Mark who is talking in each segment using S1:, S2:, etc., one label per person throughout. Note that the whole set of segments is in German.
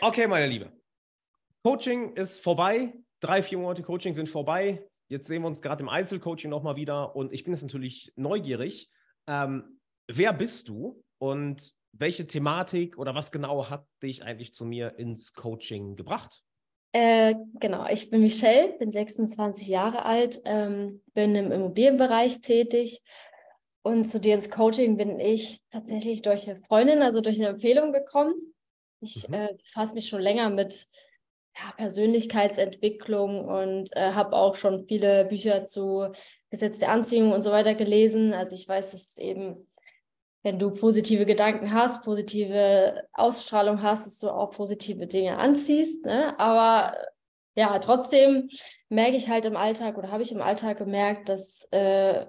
S1: Okay, meine Liebe. Coaching ist vorbei. Drei, vier Monate Coaching sind vorbei. Jetzt sehen wir uns gerade im Einzelcoaching nochmal wieder. Und ich bin jetzt natürlich neugierig. Ähm, wer bist du und welche Thematik oder was genau hat dich eigentlich zu mir ins Coaching gebracht?
S2: Äh, genau, ich bin Michelle, bin 26 Jahre alt, ähm, bin im Immobilienbereich tätig und zu dir ins Coaching bin ich tatsächlich durch eine Freundin, also durch eine Empfehlung gekommen. Ich mhm. äh, befasse mich schon länger mit ja, Persönlichkeitsentwicklung und äh, habe auch schon viele Bücher zu Gesetz der Anziehung und so weiter gelesen. Also ich weiß, dass eben wenn du positive Gedanken hast, positive Ausstrahlung hast, dass du auch positive Dinge anziehst. Ne? Aber ja, trotzdem merke ich halt im Alltag oder habe ich im Alltag gemerkt, dass äh,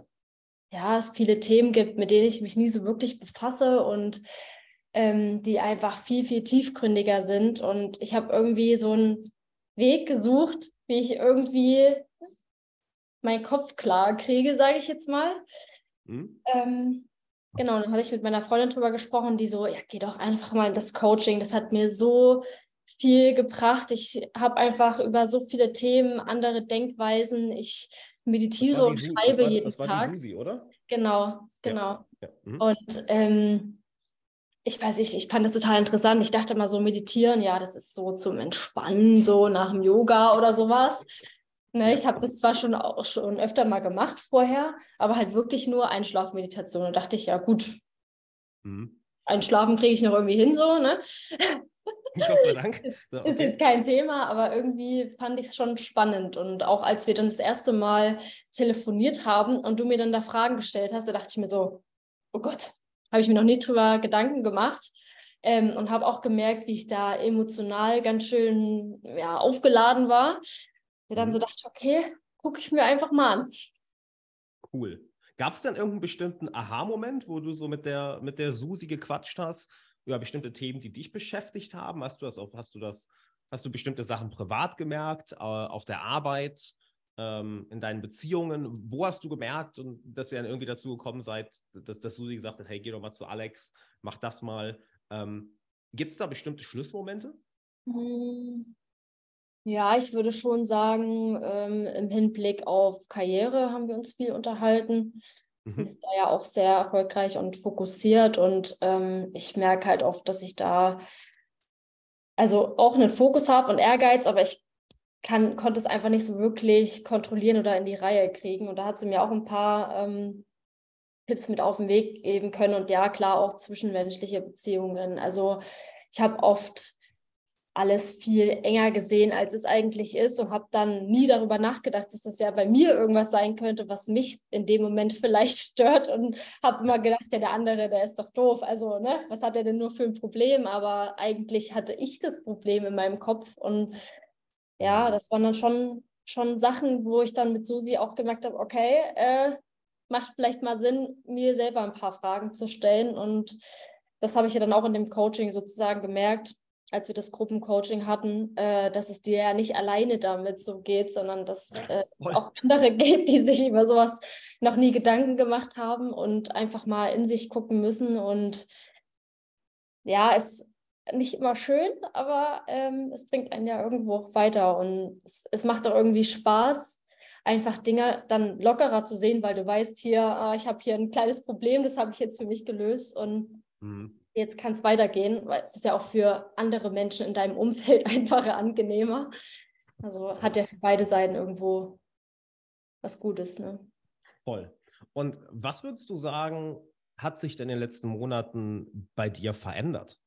S2: ja, es viele Themen gibt, mit denen ich mich nie so wirklich befasse und ähm, die einfach viel, viel tiefgründiger sind. Und ich habe irgendwie so einen Weg gesucht, wie ich irgendwie meinen Kopf klar kriege, sage ich jetzt mal. Mhm. Ähm, Genau, dann hatte ich mit meiner Freundin drüber gesprochen, die so, ja, geh doch einfach mal in das Coaching. Das hat mir so viel gebracht. Ich habe einfach über so viele Themen andere Denkweisen. Ich meditiere und schreibe das war, jeden das war Tag. Die Susi, oder? Genau, genau. Ja, ja. Mhm. Und ähm, ich weiß nicht, ich fand das total interessant. Ich dachte mal so, meditieren, ja, das ist so zum Entspannen, so nach dem Yoga oder sowas. Ne, ich habe das zwar schon auch schon öfter mal gemacht vorher, aber halt wirklich nur Einschlafmeditation. Und dachte ich, ja gut, mhm. Einschlafen kriege ich noch irgendwie hin, so, ne? Gott sei Dank. So, okay. Ist jetzt kein Thema, aber irgendwie fand ich es schon spannend. Und auch als wir dann das erste Mal telefoniert haben und du mir dann da Fragen gestellt hast, da dachte ich mir so, oh Gott, habe ich mir noch nie drüber Gedanken gemacht. Ähm, und habe auch gemerkt, wie ich da emotional ganz schön ja, aufgeladen war der dann so mhm. dachte, okay, gucke ich mir einfach mal an.
S1: Cool. Gab es denn irgendeinen bestimmten Aha-Moment, wo du so mit der, mit der Susi gequatscht hast, über bestimmte Themen, die dich beschäftigt haben? Hast du das auf, hast du das, hast du bestimmte Sachen privat gemerkt, äh, auf der Arbeit, ähm, in deinen Beziehungen? Wo hast du gemerkt und dass ihr dann irgendwie dazu gekommen seid, dass, dass Susi gesagt hat, hey, geh doch mal zu Alex, mach das mal. Ähm, Gibt es da bestimmte Schlussmomente?
S2: Hm. Ja, ich würde schon sagen, ähm, im Hinblick auf Karriere haben wir uns viel unterhalten. Mhm. Sie ist da ja auch sehr erfolgreich und fokussiert und ähm, ich merke halt oft, dass ich da also auch einen Fokus habe und Ehrgeiz, aber ich kann, konnte es einfach nicht so wirklich kontrollieren oder in die Reihe kriegen. Und da hat sie mir auch ein paar ähm, Tipps mit auf den Weg geben können und ja, klar, auch zwischenmenschliche Beziehungen. Also ich habe oft alles viel enger gesehen, als es eigentlich ist und habe dann nie darüber nachgedacht, dass das ja bei mir irgendwas sein könnte, was mich in dem Moment vielleicht stört und habe immer gedacht, ja, der andere, der ist doch doof. Also, ne, was hat er denn nur für ein Problem? Aber eigentlich hatte ich das Problem in meinem Kopf und ja, das waren dann schon, schon Sachen, wo ich dann mit Susi auch gemerkt habe, okay, äh, macht vielleicht mal Sinn, mir selber ein paar Fragen zu stellen und das habe ich ja dann auch in dem Coaching sozusagen gemerkt, als wir das Gruppencoaching hatten, äh, dass es dir ja nicht alleine damit so geht, sondern dass äh, es auch andere gibt, die sich über sowas noch nie Gedanken gemacht haben und einfach mal in sich gucken müssen. Und ja, es nicht immer schön, aber ähm, es bringt einen ja irgendwo auch weiter und es, es macht auch irgendwie Spaß, einfach Dinge dann lockerer zu sehen, weil du weißt hier, ah, ich habe hier ein kleines Problem, das habe ich jetzt für mich gelöst und mhm jetzt kann es weitergehen, weil es ist ja auch für andere Menschen in deinem Umfeld einfacher, angenehmer. Also hat ja für beide Seiten irgendwo was Gutes. Ne?
S1: Voll. Und was würdest du sagen, hat sich denn in den letzten Monaten bei dir verändert?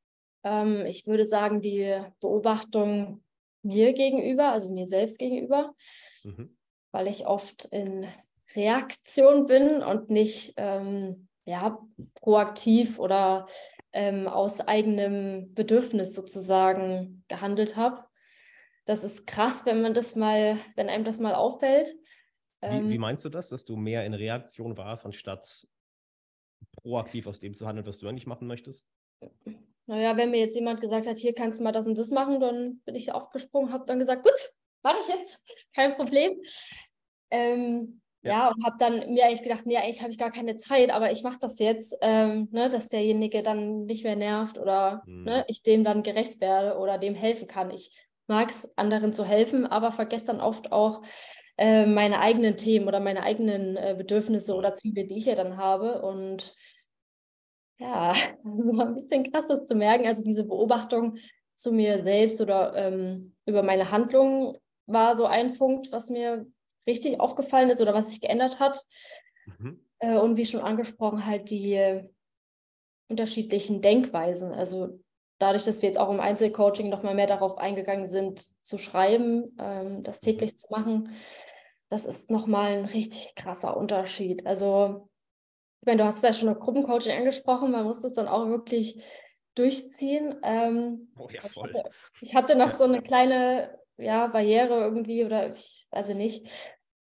S2: Ähm, ich würde sagen, die Beobachtung mir gegenüber, also mir selbst gegenüber, mhm. weil ich oft in Reaktion bin und nicht ähm, ja, proaktiv oder ähm, aus eigenem Bedürfnis sozusagen gehandelt habe. Das ist krass, wenn man das mal, wenn einem das mal auffällt.
S1: Ähm, wie, wie, meinst du das, dass du mehr in Reaktion warst, anstatt proaktiv aus dem zu handeln, was du eigentlich machen möchtest?
S2: Naja, wenn mir jetzt jemand gesagt hat, hier kannst du mal das und das machen, dann bin ich aufgesprungen, habe dann gesagt, gut, mache ich jetzt, kein Problem. Ähm, Ja, ja und habe dann mir eigentlich gedacht, nee, eigentlich habe ich gar keine Zeit, aber ich mache das jetzt, ähm, ne, dass derjenige dann nicht mehr nervt oder mhm. ne, ich dem dann gerecht werde oder dem helfen kann. Ich mag es, anderen zu helfen, aber vergesse dann oft auch äh, meine eigenen Themen oder meine eigenen äh, Bedürfnisse oder Ziele, die ich ja dann habe. Und ja, ein bisschen krass zu merken. Also diese Beobachtung zu mir selbst oder ähm, über meine Handlungen war so ein Punkt, was mir richtig aufgefallen ist oder was sich geändert hat. Mhm. Äh, und wie schon angesprochen, halt die unterschiedlichen Denkweisen. Also dadurch, dass wir jetzt auch im Einzelcoaching nochmal mehr darauf eingegangen sind, zu schreiben, ähm, das mhm. täglich zu machen, das ist nochmal ein richtig krasser Unterschied. Also, ich meine, du hast ja schon ein Gruppencoaching angesprochen, man muss das dann auch wirklich durchziehen. Ähm, oh ja, voll. Ich hatte, ich hatte noch so eine kleine ja, Barriere irgendwie oder ich weiß nicht.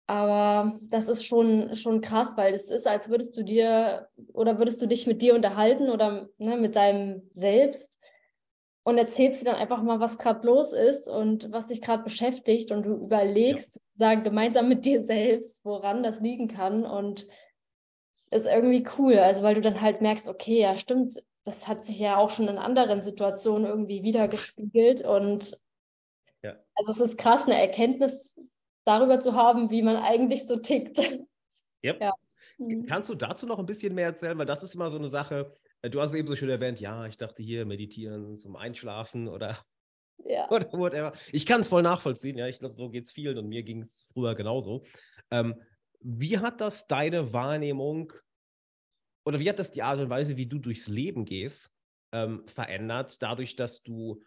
S2: Aber das ist schon, schon krass, weil es ist, als würdest du dir oder würdest du dich mit dir unterhalten oder ne, mit deinem Selbst und erzählst dir dann einfach mal, was gerade los ist und was dich gerade beschäftigt und du überlegst, ja. sagen, gemeinsam mit dir selbst, woran das liegen kann und ist irgendwie cool, also weil du dann halt merkst, okay, ja stimmt, das hat sich ja auch schon in anderen Situationen irgendwie wiedergespiegelt und ja. also es ist krass, eine Erkenntnis darüber zu haben, wie man eigentlich so tickt.
S1: Yep. Ja. Mhm. Kannst du dazu noch ein bisschen mehr erzählen? Weil das ist immer so eine Sache, äh, du hast eben so schön erwähnt, ja, ich dachte hier meditieren zum Einschlafen oder, ja. oder whatever. Ich kann es voll nachvollziehen, ja, ich glaube, so geht es vielen und mir ging es früher genauso. Ähm, wie hat das deine Wahrnehmung oder wie hat das die Art und Weise, wie du durchs Leben gehst, ähm, verändert, dadurch, dass du,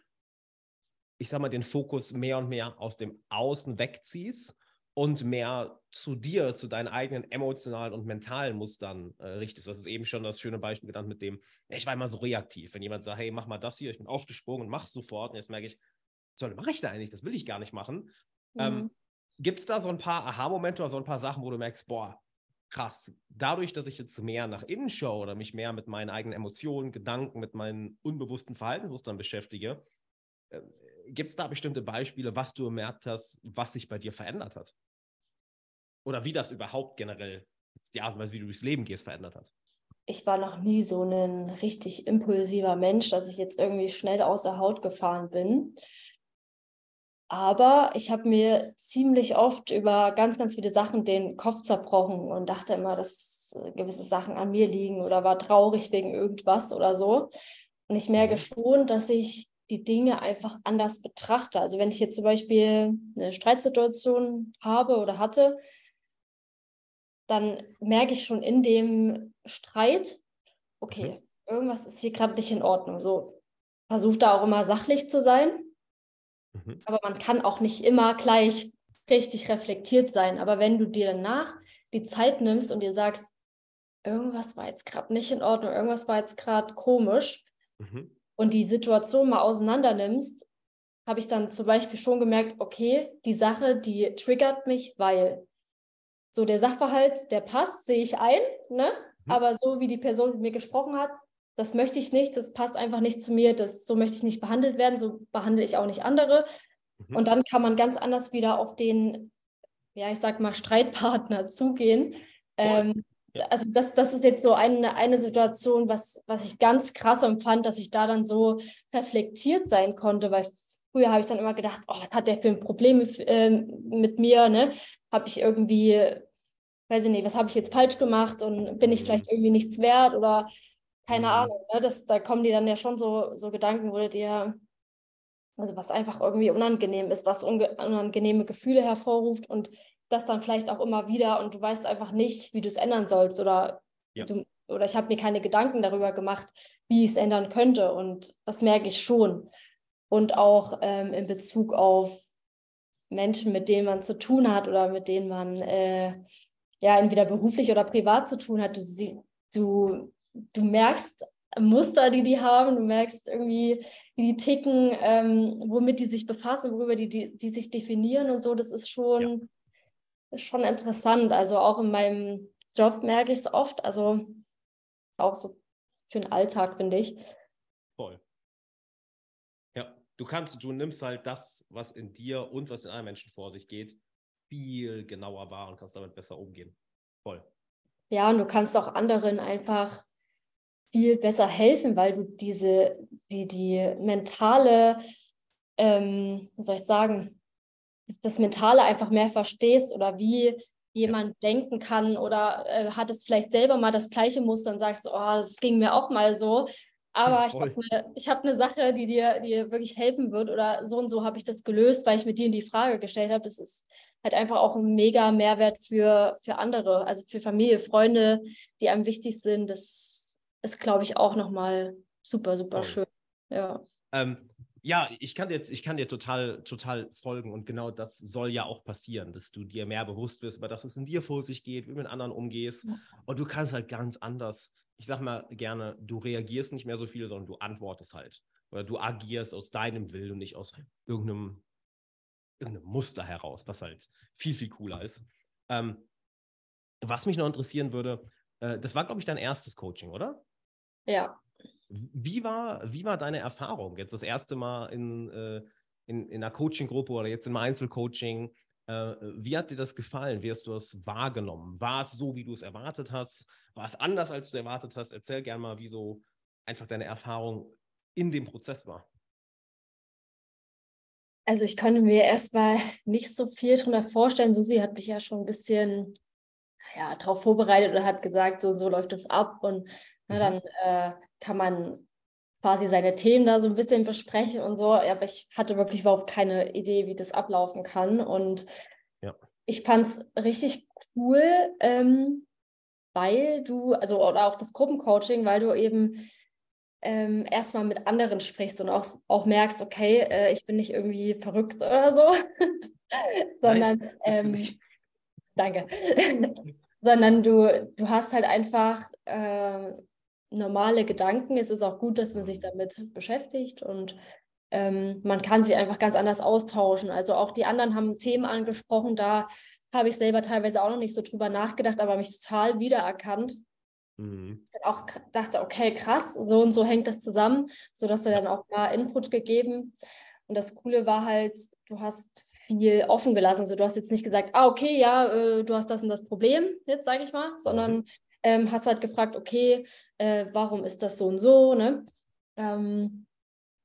S1: ich sag mal, den Fokus mehr und mehr aus dem Außen wegziehst und mehr zu dir, zu deinen eigenen emotionalen und mentalen Mustern äh, richtest. Du hast eben schon das schöne Beispiel genannt mit dem, ich war immer so reaktiv. Wenn jemand sagt, hey, mach mal das hier, ich bin aufgesprungen und mach's sofort. Und jetzt merke ich, was mache ich da eigentlich? Das will ich gar nicht machen. Ähm, mhm. Ähm, Gibt es da so ein paar Aha-Momente oder so ein paar Sachen, wo du merkst, boah, krass, dadurch, dass ich jetzt mehr nach innen schaue oder mich mehr mit meinen eigenen Emotionen, Gedanken, mit meinen unbewussten Verhaltensmustern beschäftige, äh, gibt es da bestimmte Beispiele, was du gemerkt hast, was sich bei dir verändert hat? oder wie das überhaupt generell die Art und Weise, wie du durchs Leben gehst, verändert hat?
S2: Ich war noch nie so ein richtig impulsiver Mensch, dass ich jetzt irgendwie schnell aus der Haut gefahren bin. Aber ich habe mir ziemlich oft über ganz, ganz viele Sachen den Kopf zerbrochen und dachte immer, dass gewisse Sachen an mir liegen oder war traurig wegen irgendwas oder so. Und ich merke mhm. schon, dass ich die Dinge einfach anders betrachte. Also wenn ich jetzt zum Beispiel eine Streitsituation habe oder hatte, dann merke ich schon in dem Streit, okay, mhm. irgendwas ist hier gerade nicht in Ordnung. So, versuche da auch immer sachlich zu sein, mhm. aber man kann auch nicht immer gleich richtig reflektiert sein. Aber wenn du dir danach die Zeit nimmst und dir sagst, irgendwas war jetzt gerade nicht in Ordnung, irgendwas war jetzt gerade komisch mhm. und die Situation mal auseinander nimmst, habe ich dann zum Beispiel schon gemerkt, okay, die Sache, die triggert mich, weil so der Sachverhalt, der passt, sehe ich ein, ne? Mhm. aber so wie die Person mit mir gesprochen hat, das möchte ich nicht, das passt einfach nicht zu mir, das, so möchte ich nicht behandelt werden, so behandle ich auch nicht andere. Mhm. Und dann kann man ganz anders wieder auf den, ja, ich sag mal, Streitpartner zugehen. Ähm, ja. Also das, das ist jetzt so eine, eine Situation, was, was ich ganz krass empfand, dass ich da dann so reflektiert sein konnte, weil Früher habe ich dann immer gedacht, oh, was hat der für ein Problem äh, mit mir? Ne? Habe ich irgendwie, weiß ich nicht, was habe ich jetzt falsch gemacht und bin ich vielleicht mhm. irgendwie nichts wert oder keine mhm. Ahnung. Ne? Das, da kommen die dann ja schon so, so Gedanken, wo dir, also was einfach irgendwie unangenehm ist, was unangenehme Gefühle hervorruft und das dann vielleicht auch immer wieder und du weißt einfach nicht, wie du es ändern sollst oder ja. du, oder ich habe mir keine Gedanken darüber gemacht, wie ich es ändern könnte und das merke ich schon und auch ähm, in Bezug auf Menschen, mit denen man zu tun hat oder mit denen man äh, ja entweder beruflich oder privat zu tun hat. Du, du, du merkst Muster, die die haben, du merkst irgendwie, wie die ticken, ähm, womit die sich befassen, worüber die, die, die sich definieren und so. Das ist schon, ja. schon interessant. Also auch in meinem Job merke ich es oft, also auch so für den Alltag, finde ich.
S1: Voll du kannst, du nimmst halt das, was in dir und was in anderen Menschen vor sich geht, viel genauer wahr und kannst damit besser umgehen. Voll.
S2: Ja, und du kannst auch anderen einfach viel besser helfen, weil du diese, die, die mentale, ähm, wie soll ich sagen, das, das Mentale einfach mehr verstehst oder wie jemand ja. denken kann oder äh, hat es vielleicht selber mal das gleiche Muster und sagst, oh, das ging mir auch mal so. Aber ich habe eine, hab eine Sache, die dir, die dir wirklich helfen wird oder so und so habe ich das gelöst, weil ich mit dir in die Frage gestellt habe. Das ist halt einfach auch ein mega Mehrwert für, für andere, also für Familie, Freunde, die einem wichtig sind. Das ist, glaube ich, auch nochmal super, super oh. schön. Ja.
S1: Ähm, ja, ich kann dir, ich kann dir total, total folgen und genau das soll ja auch passieren, dass du dir mehr bewusst wirst über das, was in dir vor sich geht, wie du mit anderen umgehst. Ja. Und du kannst halt ganz anders ich sag mal gerne, du reagierst nicht mehr so viel, sondern du antwortest halt. Oder du agierst aus deinem Willen und nicht aus irgendeinem, irgendeinem Muster heraus, was halt viel, viel cooler ist. Ähm, was mich noch interessieren würde, äh, das war, glaube ich, dein erstes Coaching, oder?
S2: Ja.
S1: Wie war, wie war deine Erfahrung jetzt das erste Mal in, äh, in, in einer Coaching-Gruppe oder jetzt im Einzelcoaching? Äh, wie hat dir das gefallen? Wie hast du es wahrgenommen? War es so, wie du es erwartet hast? War es anders, als du erwartet hast? Erzähl gerne mal, wie so einfach deine Erfahrung in dem Prozess war.
S2: Also ich konnte mir erstmal nicht so viel darunter vorstellen. Susi hat mich ja schon ein bisschen ja, darauf vorbereitet und hat gesagt, so und so läuft das ab. Und na, mhm. dann äh, kann man quasi seine Themen da so ein bisschen besprechen und so. Ja, aber ich hatte wirklich überhaupt keine Idee, wie das ablaufen kann. Und ja. ich fand es richtig cool, ähm, weil du, also oder auch das Gruppencoaching, weil du eben ähm, erstmal mit anderen sprichst und auch, auch merkst, okay, äh, ich bin nicht irgendwie verrückt oder so, sondern ähm, danke, sondern du, du hast halt einfach äh, normale Gedanken. Es ist auch gut, dass man sich damit beschäftigt und ähm, man kann sie einfach ganz anders austauschen. Also auch die anderen haben Themen angesprochen, da habe ich selber teilweise auch noch nicht so drüber nachgedacht, aber mich total wiedererkannt. Mhm. Ich dann auch dachte, okay, krass, so und so hängt das zusammen, sodass er dann auch mal Input gegeben. Und das Coole war halt, du hast viel offen gelassen. Also du hast jetzt nicht gesagt, ah, okay, ja, äh, du hast das und das Problem, jetzt sage ich mal, sondern mhm ähm, hast halt gefragt, okay, äh, warum ist das so und so, ne? Ähm,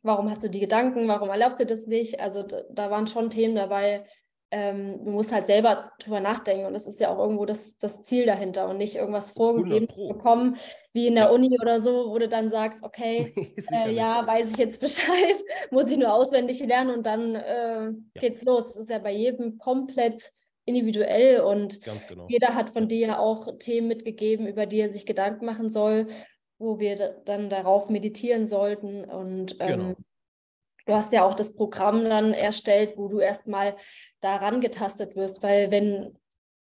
S2: warum hast du die Gedanken, warum erlaubst du das nicht? Also da, da waren schon Themen dabei, ähm, du musst halt selber drüber nachdenken und das ist ja auch irgendwo das, das Ziel dahinter und nicht irgendwas vorgegeben zu bekommen, wie in der ja. Uni oder so, wo du dann sagst, okay, äh, ja, weiß ich jetzt Bescheid, muss ich nur auswendig lernen und dann äh, ja. geht's los. Das ist ja bei jedem komplett individuell und genau. jeder hat von dir auch Themen mitgegeben, über die er sich Gedanken machen soll, wo wir dann darauf meditieren sollten. Und ähm, genau. du hast ja auch das Programm dann erstellt, wo du erstmal daran getastet wirst, weil wenn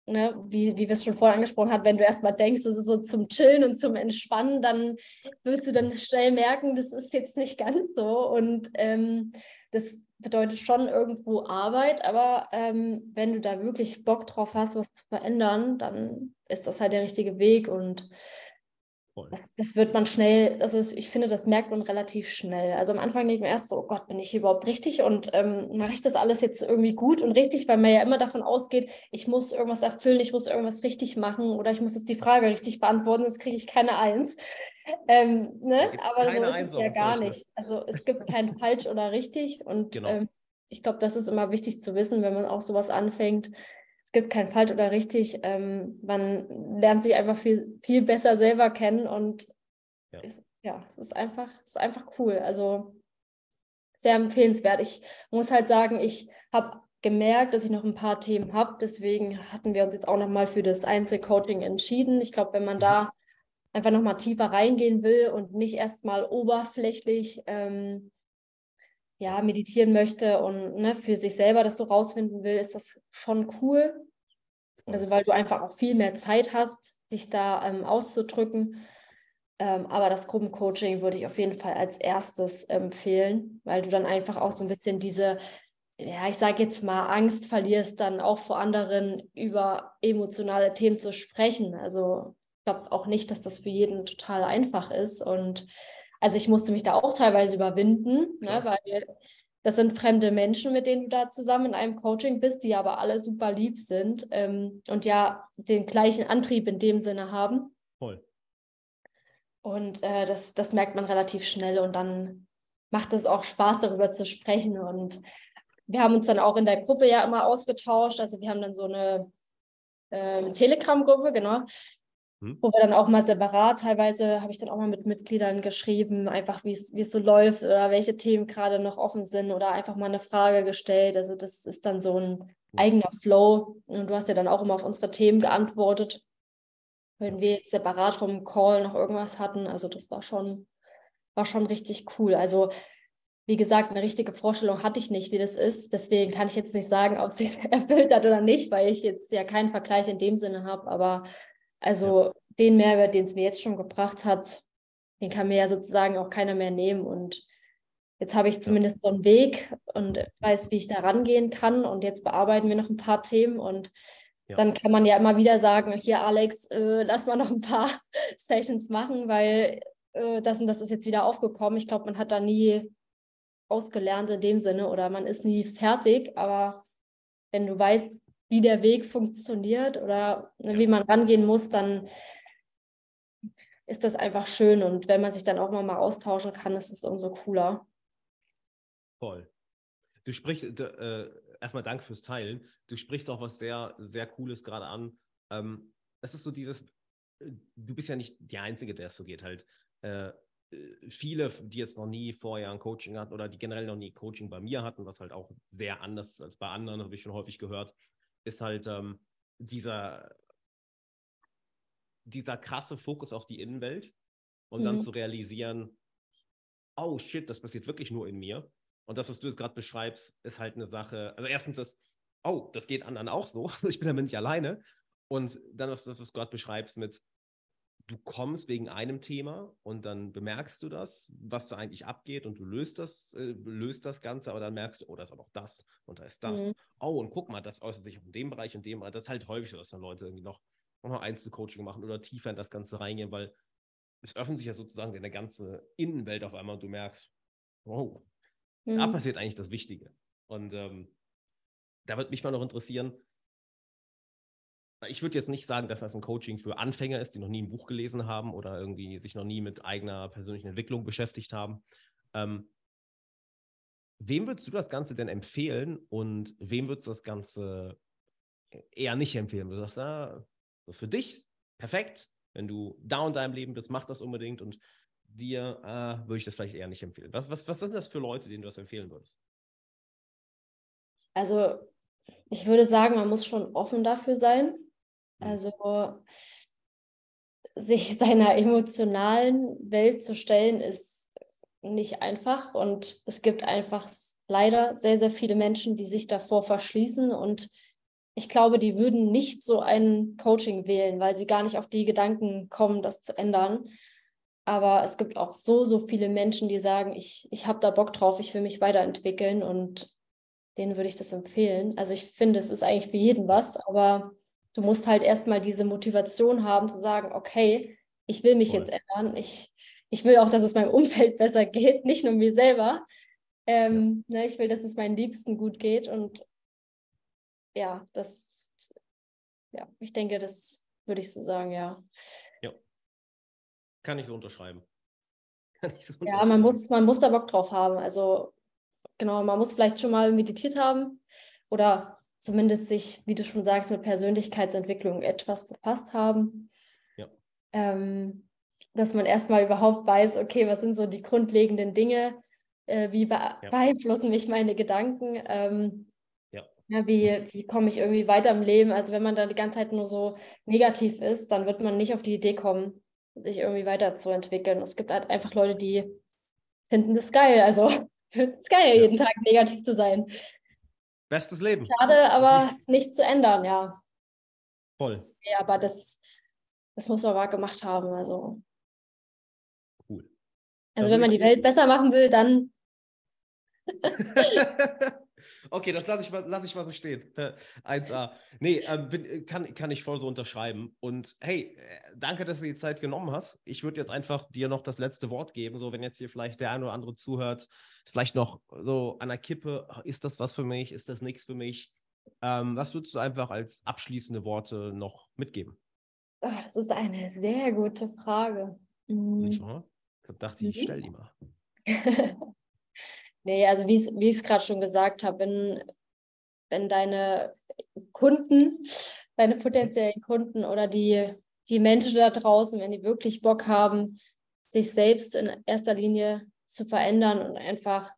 S2: Ne, wie, wie wir es schon vorher angesprochen haben, wenn du erstmal denkst, das ist so zum Chillen und zum Entspannen, dann wirst du dann schnell merken, das ist jetzt nicht ganz so. Und ähm, das bedeutet schon irgendwo Arbeit, aber ähm, wenn du da wirklich Bock drauf hast, was zu verändern, dann ist das halt der richtige Weg und das, das wird man schnell, also ich finde, das merkt man relativ schnell. Also am Anfang denke ich mir erst so, oh Gott, bin ich hier überhaupt richtig und ähm, mache ich das alles jetzt irgendwie gut und richtig, weil man ja immer davon ausgeht, ich muss irgendwas erfüllen, ich muss irgendwas richtig machen oder ich muss jetzt die Frage richtig beantworten, sonst kriege ich keine Eins. Ähm, ne? Aber so ist es ja gar nicht. Also es gibt kein falsch oder richtig. Und genau. ähm, ich glaube, das ist immer wichtig zu wissen, wenn man auch sowas anfängt. Es gibt kein falsch oder richtig. Ähm, man lernt sich einfach viel, viel besser selber kennen und ja, es, ja, es ist einfach, es ist einfach cool. Also sehr empfehlenswert. Ich muss halt sagen, ich habe gemerkt, dass ich noch ein paar Themen habe. Deswegen hatten wir uns jetzt auch nochmal für das Einzelcoaching entschieden. Ich glaube, wenn man mhm. da einfach nochmal tiefer reingehen will und nicht erstmal oberflächlich ähm, ja, meditieren möchte und ne, für sich selber das so rausfinden will, ist das schon cool. Also weil du einfach auch viel mehr Zeit hast, sich da ähm, auszudrücken. Ähm, aber das Gruppencoaching würde ich auf jeden Fall als erstes empfehlen, weil du dann einfach auch so ein bisschen diese, ja, ich sage jetzt mal, Angst verlierst, dann auch vor anderen über emotionale Themen zu sprechen. Also glaube auch nicht, dass das für jeden total einfach ist. Und also ich musste mich da auch teilweise überwinden, ne, weil das sind fremde Menschen, mit denen du da zusammen in einem Coaching bist, die aber alle super lieb sind ähm, und ja den gleichen Antrieb in dem Sinne haben.
S1: Voll.
S2: Und äh, das, das merkt man relativ schnell und dann macht es auch Spaß, darüber zu sprechen. Und wir haben uns dann auch in der Gruppe ja immer ausgetauscht. Also wir haben dann so eine äh, Telegram-Gruppe, genau, hm. wo wir dann auch mal separat, teilweise habe ich dann auch mal mit Mitgliedern geschrieben, einfach wie es so läuft oder welche Themen gerade noch offen sind oder einfach mal eine Frage gestellt. Also das ist dann so ein eigener Flow. Und du hast ja dann auch immer auf unsere Themen geantwortet wenn wir jetzt separat vom Call noch irgendwas hatten. Also das war schon, war schon richtig cool. Also wie gesagt, eine richtige Vorstellung hatte ich nicht, wie das ist. Deswegen kann ich jetzt nicht sagen, ob es sich erfüllt hat oder nicht, weil ich jetzt ja keinen Vergleich in dem Sinne habe. Aber also ja. den Mehrwert, den es mir jetzt schon gebracht hat, den kann mir ja sozusagen auch keiner mehr nehmen. Und jetzt habe ich zumindest so einen Weg und weiß, wie ich da rangehen kann. Und jetzt bearbeiten wir noch ein paar Themen und ja. Dann kann man ja immer wieder sagen, hier Alex, äh, lass mal noch ein paar Sessions machen, weil äh, das und das ist jetzt wieder aufgekommen. Ich glaube, man hat da nie ausgelernt in dem Sinne oder man ist nie fertig, aber wenn du weißt, wie der Weg funktioniert oder ne, wie man rangehen muss, dann ist das einfach schön und wenn man sich dann auch mal austauschen kann, ist es umso cooler.
S1: Voll. Du sprichst, äh, erstmal Dank fürs Teilen. Du sprichst auch was sehr, sehr Cooles gerade an. Ähm, es ist so dieses, äh, du bist ja nicht die Einzige, der es so geht. Halt, äh, äh, viele, die jetzt noch nie vorher ein Coaching hatten oder die generell noch nie Coaching bei mir hatten, was halt auch sehr anders ist als bei anderen, habe ich schon häufig gehört, ist halt ähm, dieser, dieser krasse Fokus auf die Innenwelt und mhm. dann zu realisieren, oh shit, das passiert wirklich nur in mir. Und das, was du jetzt gerade beschreibst, ist halt eine Sache. Also erstens ist, oh, das geht anderen auch so. Ich bin damit nicht alleine. Und dann, was, was du gerade beschreibst mit, du kommst wegen einem Thema und dann bemerkst du das, was da eigentlich abgeht und du löst das, äh, löst das Ganze, aber dann merkst du, oh, da ist aber noch das und da ist das. Mhm. Oh, und guck mal, das äußert sich auch in dem Bereich und dem Bereich. Das ist halt häufig so, dass dann Leute irgendwie noch, noch Einzelcoaching machen oder tiefer in das Ganze reingehen, weil es öffnet sich ja sozusagen in der ganze Innenwelt auf einmal und du merkst, wow, Mhm. Da passiert eigentlich das Wichtige. Und ähm, da würde mich mal noch interessieren, ich würde jetzt nicht sagen, dass das ein Coaching für Anfänger ist, die noch nie ein Buch gelesen haben oder irgendwie sich noch nie mit eigener persönlichen Entwicklung beschäftigt haben. Ähm, wem würdest du das Ganze denn empfehlen und wem würdest du das Ganze eher nicht empfehlen? Du sagst, ah, so für dich perfekt, wenn du da in deinem Leben bist, mach das unbedingt und dir äh, würde ich das vielleicht eher nicht empfehlen. Was, was, was sind das für Leute, denen du das empfehlen würdest?
S2: Also, ich würde sagen, man muss schon offen dafür sein. Mhm. Also, sich seiner emotionalen Welt zu stellen, ist nicht einfach. Und es gibt einfach leider sehr, sehr viele Menschen, die sich davor verschließen. Und ich glaube, die würden nicht so ein Coaching wählen, weil sie gar nicht auf die Gedanken kommen, das zu ändern. Aber es gibt auch so, so viele Menschen, die sagen, ich, ich habe da Bock drauf, ich will mich weiterentwickeln und denen würde ich das empfehlen. Also ich finde, es ist eigentlich für jeden was, aber du musst halt erstmal diese Motivation haben zu sagen, okay, ich will mich Voll. jetzt ändern. Ich, ich will auch, dass es meinem Umfeld besser geht, nicht nur mir selber. Ähm, ja. ne, ich will, dass es meinen Liebsten gut geht und ja, das, ja, ich denke, das würde ich so sagen, ja.
S1: Kann ich so unterschreiben.
S2: So unterschreiben. Ja, man muss, man muss da Bock drauf haben. Also genau, man muss vielleicht schon mal meditiert haben oder zumindest sich, wie du schon sagst, mit Persönlichkeitsentwicklung etwas befasst haben. Ja. Ähm, dass man erstmal überhaupt weiß, okay, was sind so die grundlegenden Dinge, äh, wie be ja. beeinflussen mich meine Gedanken, ähm, ja. ja. wie, wie komme ich irgendwie weiter im Leben. Also wenn man da die ganze Zeit nur so negativ ist, dann wird man nicht auf die Idee kommen, sich irgendwie weiterzuentwickeln. Es gibt halt einfach Leute, die finden das geil. Also es ist geil, jeden Tag negativ zu sein.
S1: Bestes Leben.
S2: Schade, aber nichts zu ändern, ja.
S1: Voll.
S2: Ja, aber das, das muss man mal gemacht haben. Also.
S1: Cool.
S2: Also wenn man die Welt besser machen will, dann.
S1: Okay, das lasse ich, mal, lass ich mal so stehen. 1a. Nee, äh, bin, kann, kann ich voll so unterschreiben. Und hey, äh, danke, dass du die Zeit genommen hast. Ich würde jetzt einfach dir noch das letzte Wort geben. So, wenn jetzt hier vielleicht der eine oder andere zuhört, vielleicht noch so an der Kippe, ist das was für mich? Ist das nichts für mich? Ähm, was würdest du einfach als abschließende Worte noch mitgeben?
S2: Oh, das ist eine sehr gute Frage.
S1: Nicht mhm. wahr? Da dachte ich, ich mhm. stell die mal.
S2: nee, also wie ich es gerade schon gesagt habe, wenn, wenn deine Kunden, deine potenziellen Kunden oder die, die Menschen da draußen, wenn die wirklich Bock haben, sich selbst in erster Linie zu verändern und einfach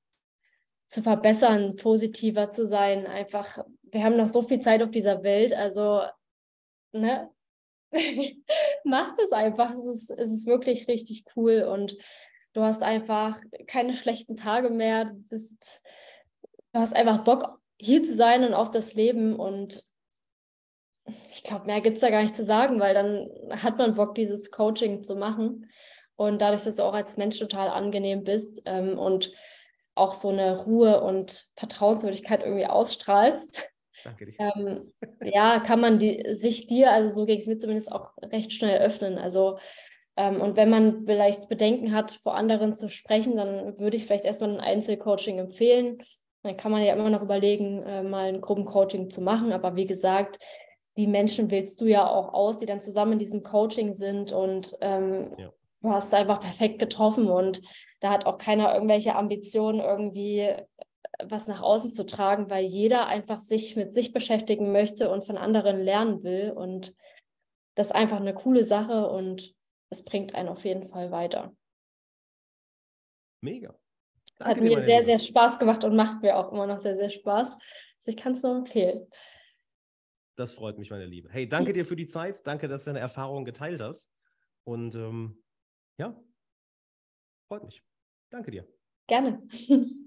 S2: zu verbessern, positiver zu sein, einfach, wir haben noch so viel Zeit auf dieser Welt, also ne, macht es einfach. Es ist, es ist wirklich richtig cool und du hast einfach keine schlechten Tage mehr. Du, bist, du hast einfach Bock, hier zu sein und auf das Leben. Und ich glaube, mehr gibt es da gar nicht zu sagen, weil dann hat man Bock, dieses Coaching zu machen. Und dadurch, dass du auch als Mensch total angenehm bist ähm, und auch so eine Ruhe und Vertrauenswürdigkeit irgendwie ausstrahlst, Danke dir. Ähm, ja, kann man die, sich dir, also so ging es mir zumindest auch recht schnell öffnen. Also und wenn man vielleicht Bedenken hat, vor anderen zu sprechen, dann würde ich vielleicht erstmal ein Einzelcoaching empfehlen. Dann kann man ja immer noch überlegen, äh, mal ein Gruppencoaching zu machen. Aber wie gesagt, die Menschen wählst du ja auch aus, die dann zusammen in diesem Coaching sind und ähm, ja. du hast einfach perfekt getroffen und da hat auch keiner irgendwelche Ambitionen, irgendwie was nach außen zu tragen, weil jeder einfach sich mit sich beschäftigen möchte und von anderen lernen will. Und das ist einfach eine coole Sache und es bringt einen auf jeden Fall weiter.
S1: Mega.
S2: Es hat mir sehr, sehr Spaß gemacht und macht mir auch immer noch sehr, sehr Spaß. Also ich kann es nur empfehlen.
S1: Das freut mich, meine Liebe. Hey, danke dir für die Zeit. Danke, dass du deine Erfahrungen geteilt hast. Und ähm, ja, freut mich. Danke dir.
S2: Gerne.